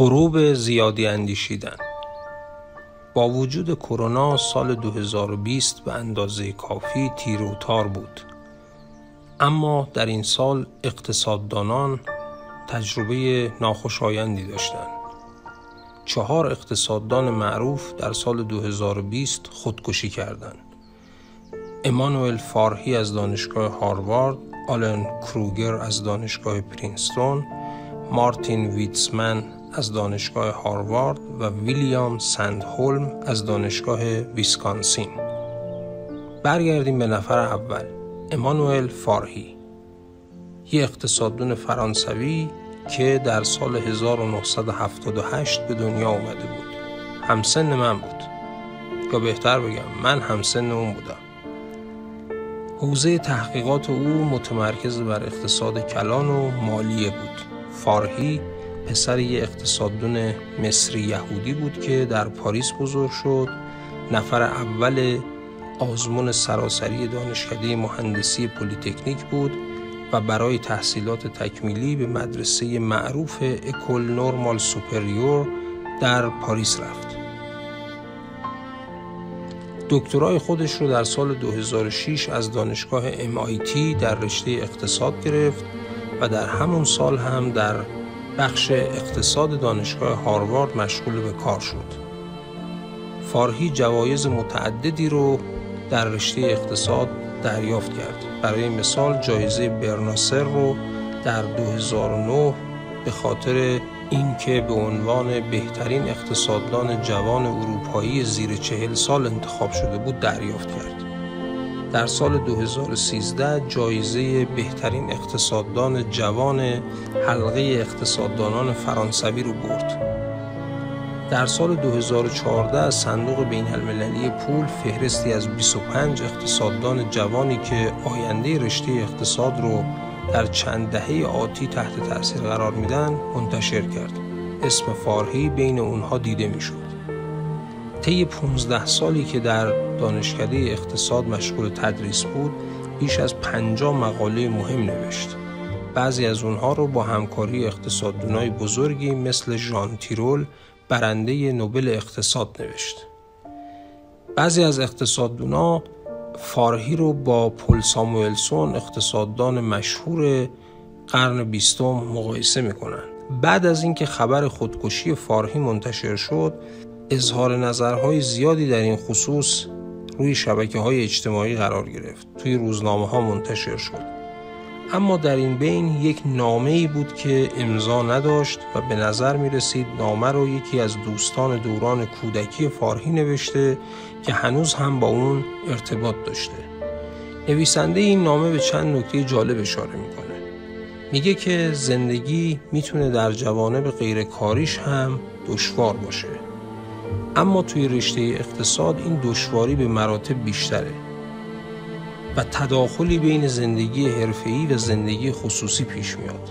غروب زیادی اندیشیدن. با وجود کرونا سال 2020 به اندازه کافی تیر و تار بود. اما در این سال اقتصاددانان تجربه ناخوشایندی داشتند. چهار اقتصاددان معروف در سال 2020 خودکشی کردند. امانوئل فارهی از دانشگاه هاروارد آلن کروگر از دانشگاه پرینستون مارتین ویتسمن از دانشگاه هاروارد و ویلیام سندهولم از دانشگاه ویسکانسین. برگردیم به نفر اول امانوئل فارهی یه اقتصاددون فرانسوی که در سال 1978 به دنیا اومده بود. همسن من بود. یا بهتر بگم من همسن اون بودم. حوزه تحقیقات او متمرکز بر اقتصاد کلان و مالیه بود. فارهی پسر یه اقتصاددون مصری یهودی بود که در پاریس بزرگ شد نفر اول آزمون سراسری دانشکده مهندسی پلیتکنیک بود و برای تحصیلات تکمیلی به مدرسه معروف اکول نورمال سوپریور در پاریس رفت. دکترای خودش رو در سال 2006 از دانشگاه MIT در رشته اقتصاد گرفت و در همون سال هم در بخش اقتصاد دانشگاه هاروارد مشغول به کار شد. فارهی جوایز متعددی رو در رشته اقتصاد دریافت کرد. برای مثال جایزه برناسر رو در 2009 به خاطر اینکه به عنوان بهترین اقتصاددان جوان اروپایی زیر چهل سال انتخاب شده بود دریافت کرد. در سال 2013 جایزه بهترین اقتصاددان جوان حلقه اقتصاددانان فرانسوی رو برد. در سال 2014 از صندوق بین المللی پول فهرستی از 25 اقتصاددان جوانی که آینده رشته اقتصاد رو در چند دهه آتی تحت تأثیر قرار میدن منتشر کرد. اسم فارهی بین اونها دیده می‌شد. طی 15 سالی که در دانشکده اقتصاد مشغول تدریس بود بیش از 50 مقاله مهم نوشت. بعضی از اونها رو با همکاری اقتصاددونای بزرگی مثل ژان تیرول برنده نوبل اقتصاد نوشت. بعضی از اقتصاددونا فارهی رو با پل ساموئلسون اقتصاددان مشهور قرن بیستم مقایسه می‌کنن. بعد از اینکه خبر خودکشی فارهی منتشر شد، اظهار نظرهای زیادی در این خصوص روی شبکه های اجتماعی قرار گرفت. توی روزنامه ها منتشر شد. اما در این بین یک نامه ای بود که امضا نداشت و به نظر می رسید نامه رو یکی از دوستان دوران کودکی فارهی نوشته که هنوز هم با اون ارتباط داشته. نویسنده این نامه به چند نکته جالب اشاره می‌کنه. میگه که زندگی می‌تونه در جوانب غیر کاریش هم دشوار باشه. اما توی رشته اقتصاد این دشواری به مراتب بیشتره. و تداخلی بین زندگی حرفه‌ای و زندگی خصوصی پیش میاد.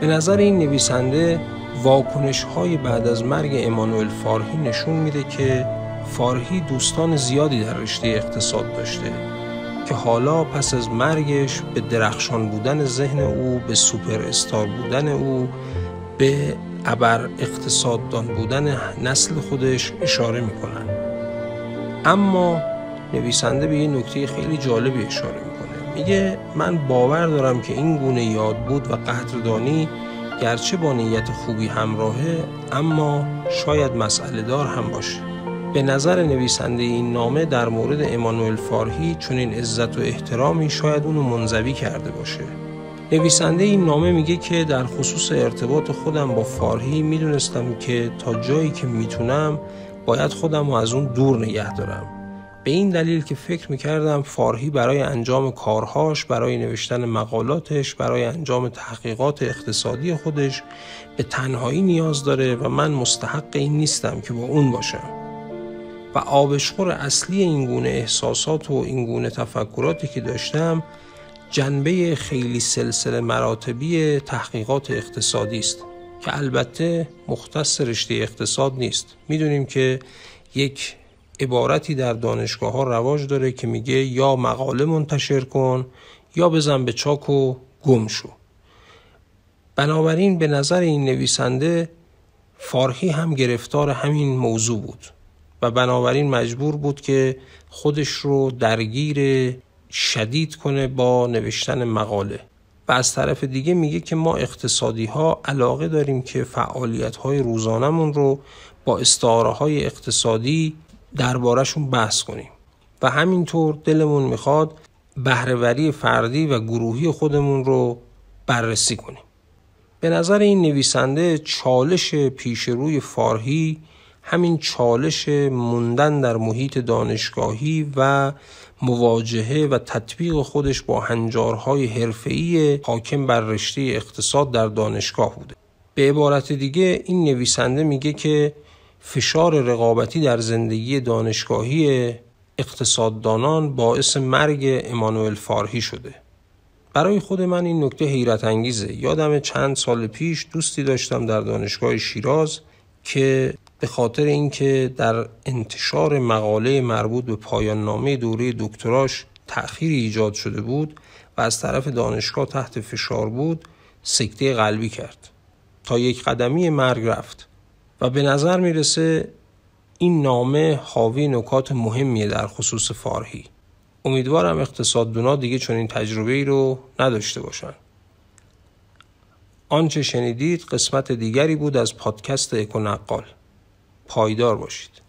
به نظر این نویسنده واکنش های بعد از مرگ امانوئل فارهی نشون میده که فارهی دوستان زیادی در رشته اقتصاد داشته که حالا پس از مرگش به درخشان بودن ذهن او به سوپر استار بودن او به ابر اقتصاددان بودن نسل خودش اشاره می‌کنن. اما نویسنده به یه نکته خیلی جالبی اشاره می‌کنه. میگه من باور دارم که این گونه یاد بود و قدردانی گرچه با نیت خوبی همراهه اما شاید مسئله دار هم باشه. به نظر نویسنده این نامه در مورد امانوئل فارهی چون این عزت و احترامی شاید اونو منزوی کرده باشه. نویسنده این نامه میگه که در خصوص ارتباط خودم با فارهی می‌دونستم که تا جایی که می‌تونم باید خودم رو از اون دور نگه دارم. به این دلیل که فکر می‌کردم فارهی برای انجام کارهاش برای نوشتن مقالاتش برای انجام تحقیقات اقتصادی خودش به تنهایی نیاز داره و من مستحق این نیستم که با اون باشم. و آبشخور اصلی این گونه احساسات و این گونه تفکراتی که داشتم جنبه خیلی سلسله مراتبی تحقیقات اقتصادی است که البته مختص رشته اقتصاد نیست. می‌دونیم که یک عبارتی در دانشگاه ها رواج داره که میگه یا مقاله منتشر کن یا بزن به چاک و گم شو. بنابراین به نظر این نویسنده فارهی هم گرفتار همین موضوع بود و بنابراین مجبور بود که خودش رو درگیر شدید کنه با نوشتن مقاله. و از طرف دیگه میگه که ما اقتصادی ها علاقه داریم که فعالیت های روزانمون رو با استعاره های اقتصادی دربارهشون بحث کنیم. و همینطور دلمون می‌خواد بهرهوری فردی و گروهی خودمون رو بررسی کنیم. به نظر این نویسنده چالش پیشروی فارهی همین چالش موندن در محیط دانشگاهی و مواجهه و تطبیق خودش با هنجارهای حرفه‌ای حاکم بر رشته اقتصاد در دانشگاه بوده. به عبارت دیگه این نویسنده میگه که فشار رقابتی در زندگی دانشگاهی اقتصاددانان باعث مرگ امانوئل فارهی شده. برای خود من این نکته حیرت انگیزه. یادم چند سال پیش دوستی داشتم در دانشگاه شیراز که به خاطر اینکه در انتشار مقاله مربوط به پایان نامه دوره دکتراش تأخیری ایجاد شده بود و از طرف دانشگاه تحت فشار بود سکته قلبی کرد. تا یک قدمی مرگ رفت و به نظر می‌رسه این نامه حاوی نکات مهمیه در خصوص فارهی. امیدوارم اقتصاددونا دیگه چون این تجربه ای رو نداشته باشن. آنچه شنیدید قسمت دیگری بود از پادکست اکونقال پایدار باشید.